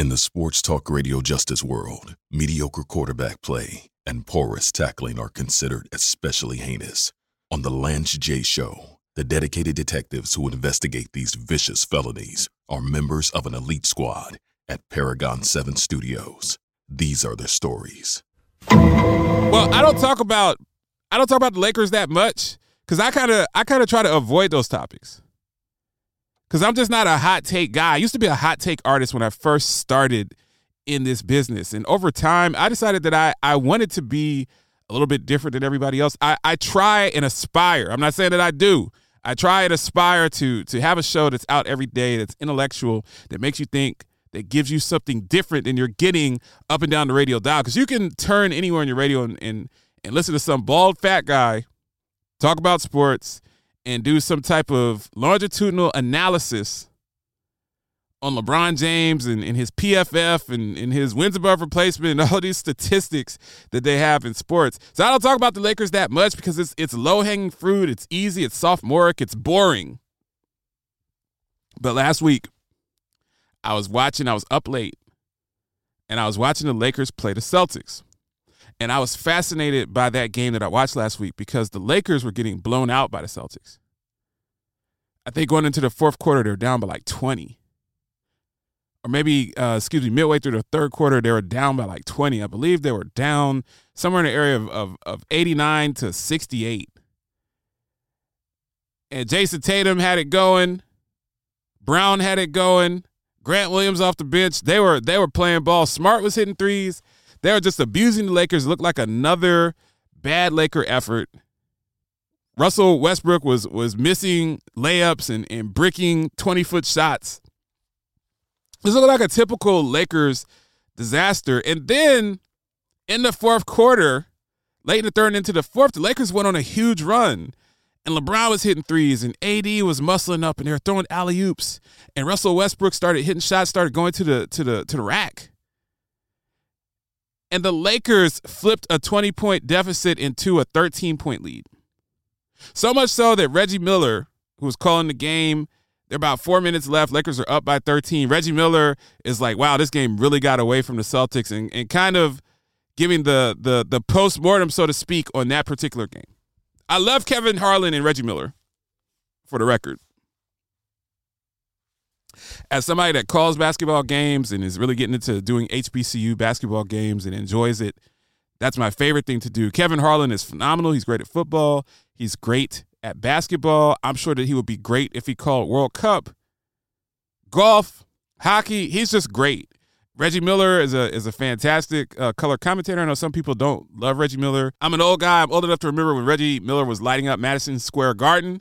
In the sports talk radio justice world, mediocre quarterback play and porous tackling are considered especially heinous. On The Lance J. Show, the dedicated detectives who investigate these vicious felonies are members of an elite squad at Paragon 7 Studios. These are their stories. Well, I don't talk about I don't talk about the Lakers that much cuz I kind of I kind of try to avoid those topics. Cuz I'm just not a hot take guy. I used to be a hot take artist when I first started in this business. And over time, I decided that I I wanted to be a little bit different than everybody else. I I try and aspire. I'm not saying that I do. I try and aspire to to have a show that's out every day, that's intellectual, that makes you think, that gives you something different than you're getting up and down the radio dial. Because you can turn anywhere on your radio and, and and listen to some bald fat guy talk about sports and do some type of longitudinal analysis on LeBron James and, and his PFF and, and his wins above replacement and all these statistics that they have in sports. So I don't talk about the Lakers that much because it's it's low hanging fruit, it's easy, it's sophomoric, it's boring. But last week, I was watching, I was up late, and I was watching the Lakers play the Celtics. And I was fascinated by that game that I watched last week because the Lakers were getting blown out by the Celtics. I think going into the fourth quarter, they were down by like 20. Or maybe, uh, excuse me, midway through the third quarter, they were down by like 20. I believe they were down somewhere in the area of, of, of 89 to 68. And Jayson Tatum had it going. Brown had it going. Grant Williams off the bench. They were they were playing ball. Smart was hitting threes. They were just abusing the Lakers. It looked like another bad Laker effort. Russell Westbrook was was missing layups and, and bricking 20 foot shots. This looked like a typical Lakers disaster. And then in the fourth quarter, late in the third and into the fourth, the Lakers went on a huge run and LeBron was hitting threes, and AD was muscling up, and they were throwing alley oops, and Russell Westbrook started hitting shots, started going to the to the to the rack, and the Lakers flipped a twenty point deficit into a thirteen point lead. So much so that Reggie Miller, who was calling the game, there are about four minutes left. Lakers are up by 13. Reggie Miller is like, wow, this game really got away from the Celtics and, and kind of giving the the the post mortem, so to speak, on that particular game. I love Kevin Harlan and Reggie Miller, for the record. As somebody that calls basketball games and is really getting into doing HBCU basketball games and enjoys it, that's my favorite thing to do. Kevin Harlan is phenomenal. He's great at football. He's great at basketball. I'm sure that he would be great if he called World Cup, golf, hockey. He's just great. Reggie Miller is a is a fantastic uh, color commentator. I know some people don't love Reggie Miller. I'm an old guy. I'm old enough to remember when Reggie Miller was lighting up Madison Square Garden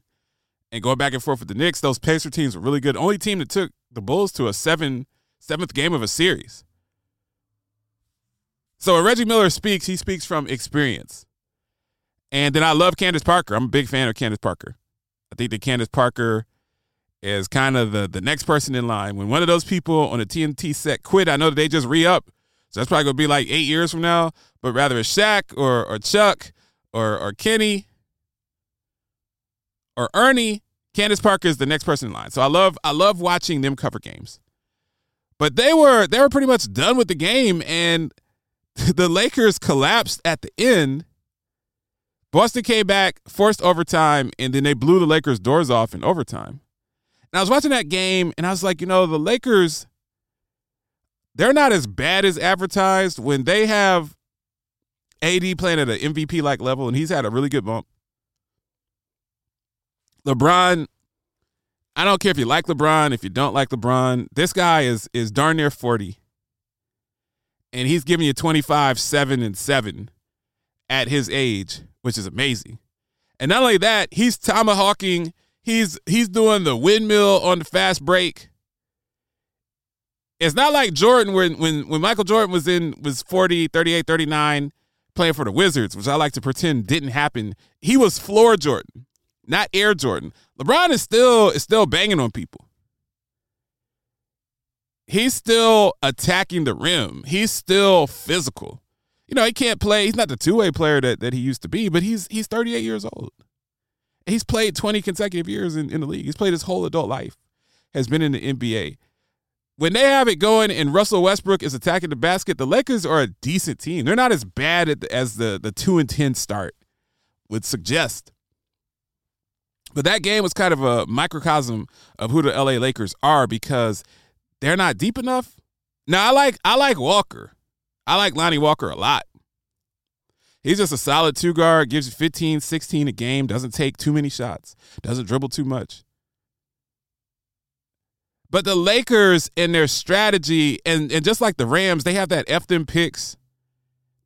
and going back and forth with the Knicks. Those Pacer teams were really good. Only team that took the Bulls to a seven seventh game of a series. So when Reggie Miller speaks, he speaks from experience. And then I love Candace Parker. I'm a big fan of Candace Parker. I think that Candace Parker is kind of the the next person in line. When one of those people on the TNT set quit, I know that they just re up. So that's probably gonna be like eight years from now. But rather it's Shaq or or Chuck or or Kenny or Ernie, Candace Parker is the next person in line. So I love I love watching them cover games. But they were they were pretty much done with the game, and the Lakers collapsed at the end. Boston came back, forced overtime, and then they blew the Lakers' doors off in overtime. And I was watching that game and I was like, you know, the Lakers, they're not as bad as advertised when they have AD playing at an MVP like level and he's had a really good bump. LeBron, I don't care if you like LeBron, if you don't like LeBron, this guy is is darn near 40. And he's giving you 25, 7, and 7 at his age, which is amazing. And not only that, he's tomahawking He's he's doing the windmill on the fast break. It's not like Jordan when when when Michael Jordan was in was 40, 38, 39 playing for the Wizards, which I like to pretend didn't happen. He was floor Jordan, not air Jordan. LeBron is still is still banging on people. He's still attacking the rim. He's still physical. You know, he can't play. He's not the two-way player that, that he used to be, but he's he's 38 years old. He's played 20 consecutive years in, in the league. He's played his whole adult life, has been in the NBA. when they have it going and Russell Westbrook is attacking the basket, the Lakers are a decent team. They're not as bad the, as the the two and ten start would suggest. But that game was kind of a microcosm of who the LA Lakers are because they're not deep enough. Now I like I like Walker. I like Lonnie Walker a lot. He's just a solid two guard, gives you 15, 16 a game, doesn't take too many shots, doesn't dribble too much. But the Lakers and their strategy, and, and just like the Rams, they have that F them picks.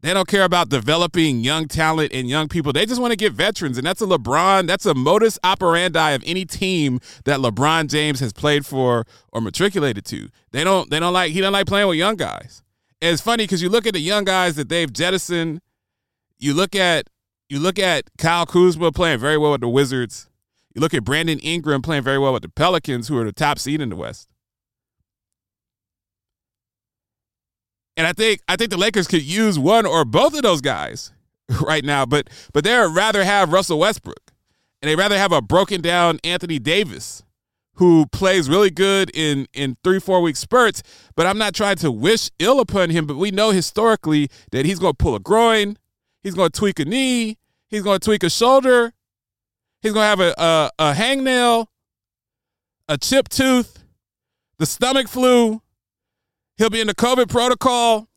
They don't care about developing young talent and young people. They just want to get veterans. And that's a LeBron, that's a modus operandi of any team that LeBron James has played for or matriculated to. They don't they don't like he don't like playing with young guys. And it's funny because you look at the young guys that they've jettisoned. You look at you look at Kyle Kuzma playing very well with the Wizards. You look at Brandon Ingram playing very well with the Pelicans, who are the top seed in the West. And I think I think the Lakers could use one or both of those guys right now, but but they'd rather have Russell Westbrook. And they'd rather have a broken down Anthony Davis who plays really good in in three, four week spurts. But I'm not trying to wish ill upon him, but we know historically that he's gonna pull a groin, he's gonna tweak a knee, he's gonna tweak a shoulder, He's gonna have a, a, a hangnail, a chipped tooth, the stomach flu. He'll be in the COVID protocol.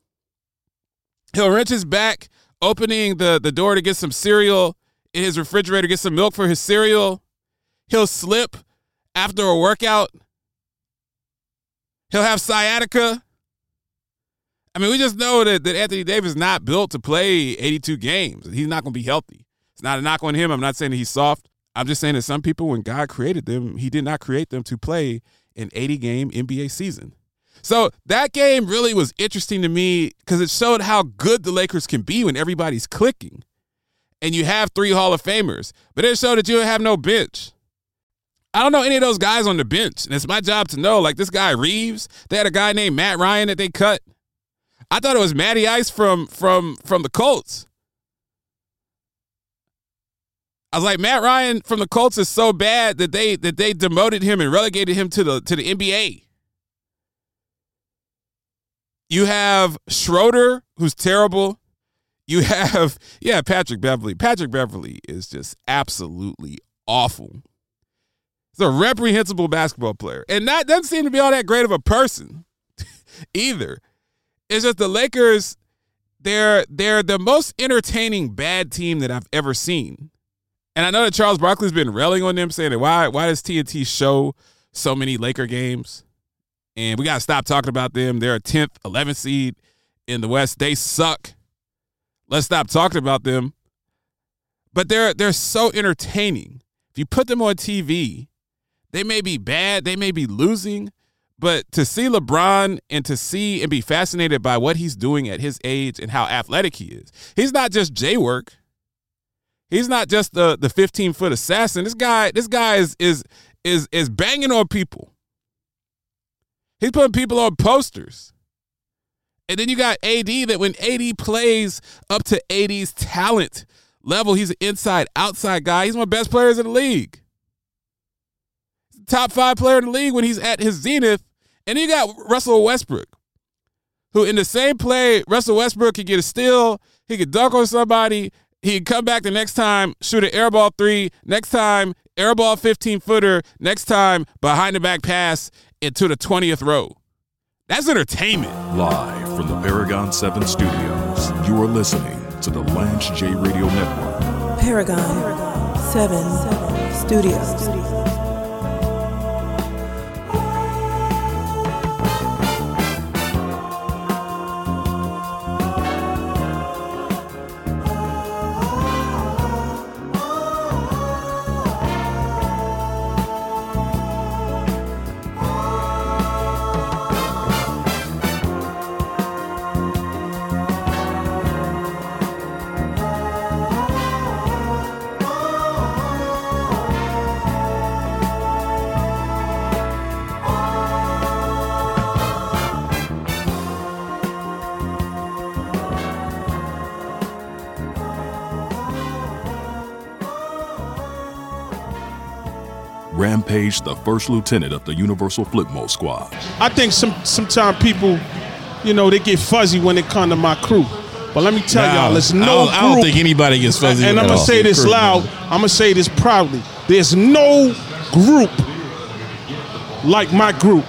He'll wrench his back, opening the, the door to get some cereal in his refrigerator, get some milk for his cereal. He'll slip after a workout. He'll have sciatica. I mean, we just know that, that Anthony Davis is not built to play 82 games. He's not going to be healthy. It's not a knock on him. I'm not saying that he's soft. I'm just saying that some people, when God created them, He did not create them to play an 80 game NBA season. So that game really was interesting to me because it showed how good the Lakers can be when everybody's clicking. And you have three Hall of Famers, but it showed that you have no bench. I don't know any of those guys on the bench, and it's my job to know. Like this guy Reaves, they had a guy named Matt Ryan that they cut. I thought it was Matty Ice from from from the Colts. I was like, Matt Ryan from the Colts is so bad that they that they demoted him and relegated him to the to the NBA. You have Schroeder, who's terrible. You have, yeah, Patrick Beverley. Patrick Beverley is just absolutely awful. He's a reprehensible basketball player. And that doesn't seem to be all that great of a person either. It's just the Lakers, they're they're the most entertaining bad team that I've ever seen. And I know that Charles Barkley's been railing on them, saying why why does TNT show so many Laker games? And we gotta stop talking about them. They're a 10th, 11th seed in the West. They suck. Let's stop talking about them. But they're they're so entertaining. If you put them on TV, they may be bad, they may be losing, but to see LeBron and to see and be fascinated by what he's doing at his age and how athletic he is. He's not just J work. He's not just the the 15 foot assassin. This guy, this guy is is is is banging on people. He's putting people on posters. And then you got AD that when AD plays up to AD's talent level, he's an inside outside guy. He's one of the best players in the league. Top five player in the league when he's at his zenith. And you got Russell Westbrook, who in the same play, Russell Westbrook could get a steal, he could dunk on somebody, He'd come back the next time, shoot an airball three. Next time, airball 15 footer. Next time, behind the back pass into the 20th row. That's entertainment. Live from the Paragon 7 studios, you are listening to the Lance J Radio Network. Paragon, Paragon. 7, 7. Studios. Rampage, the first lieutenant of the Universal Flipmode Squad. I think some sometimes people, you know, they get fuzzy when it come to my crew. But let me tell Nah, y'all, there's I no don't- I don't group- think anybody gets fuzzy And I'm gonna say this Crew. loud. I'm gonna say this proudly. There's no group like my group.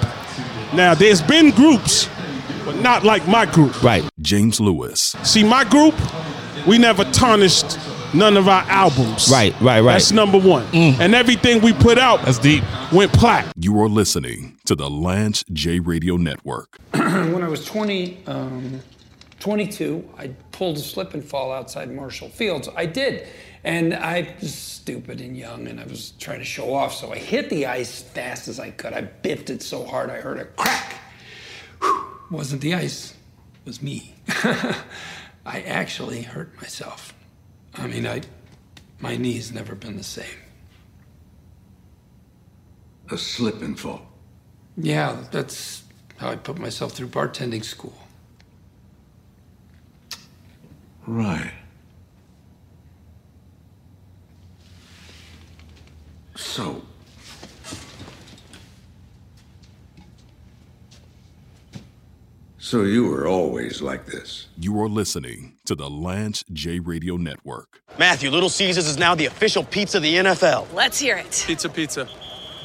Now, there's been groups, but not like my group. Right. James Lewis, See, my group, we never tarnished none of our albums. Right, right, right. That's number one. And everything we put out That's deep. went platinum. you are listening to the Lance J Radio Network. when I was 20, um, 22, I pulled a slip and fall outside Marshall Fields. I did. And I was stupid and young and I was trying to show off. So I hit the ice fast as I could. I biffed it so hard I heard a crack. Whew. Wasn't the ice, it was me. I actually hurt myself. I mean, I, my knee's never been the same. A slip and fall. Yeah, that's how I put myself through bartending school. Right. So. So you were always like this. You are listening to the Lance J Radio Network. Matthew, Little Caesars is now the official pizza of the NFL. Let's hear it. Pizza, pizza.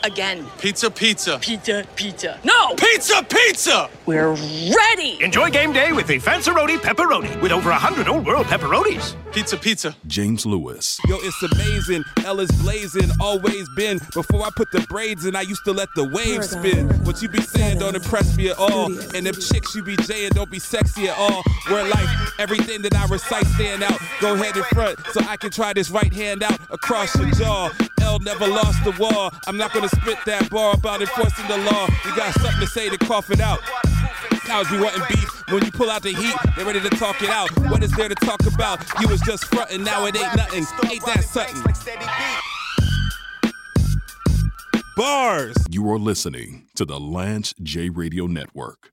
Again. Pizza, pizza. Pizza, pizza. No! Pizza, pizza! We're ready! Enjoy game day with the Fanceroni Pepperoni with over 100 old world pepperonis. Pizza, pizza. James Lewis, Yo, it's amazing. Ella's blazing, always been. Before I put the braids in, I used to let the waves spin. What you be saying don't impress me at all. And them chicks you be jaying don't be sexy at all. Where like everything that I recite stand out. Go ahead in front so I can try this right hand out across your jaw. L never lost the war. I'm not gonna spit that bar about enforcing the law. You got something to say to cough it out. Cows be wanting beef. When you pull out the heat, they ready to talk it out. What is there to talk about? You was just frontin', now it ain't nothing. Ain't that something? Bars. you are listening to the Lance J Radio Network.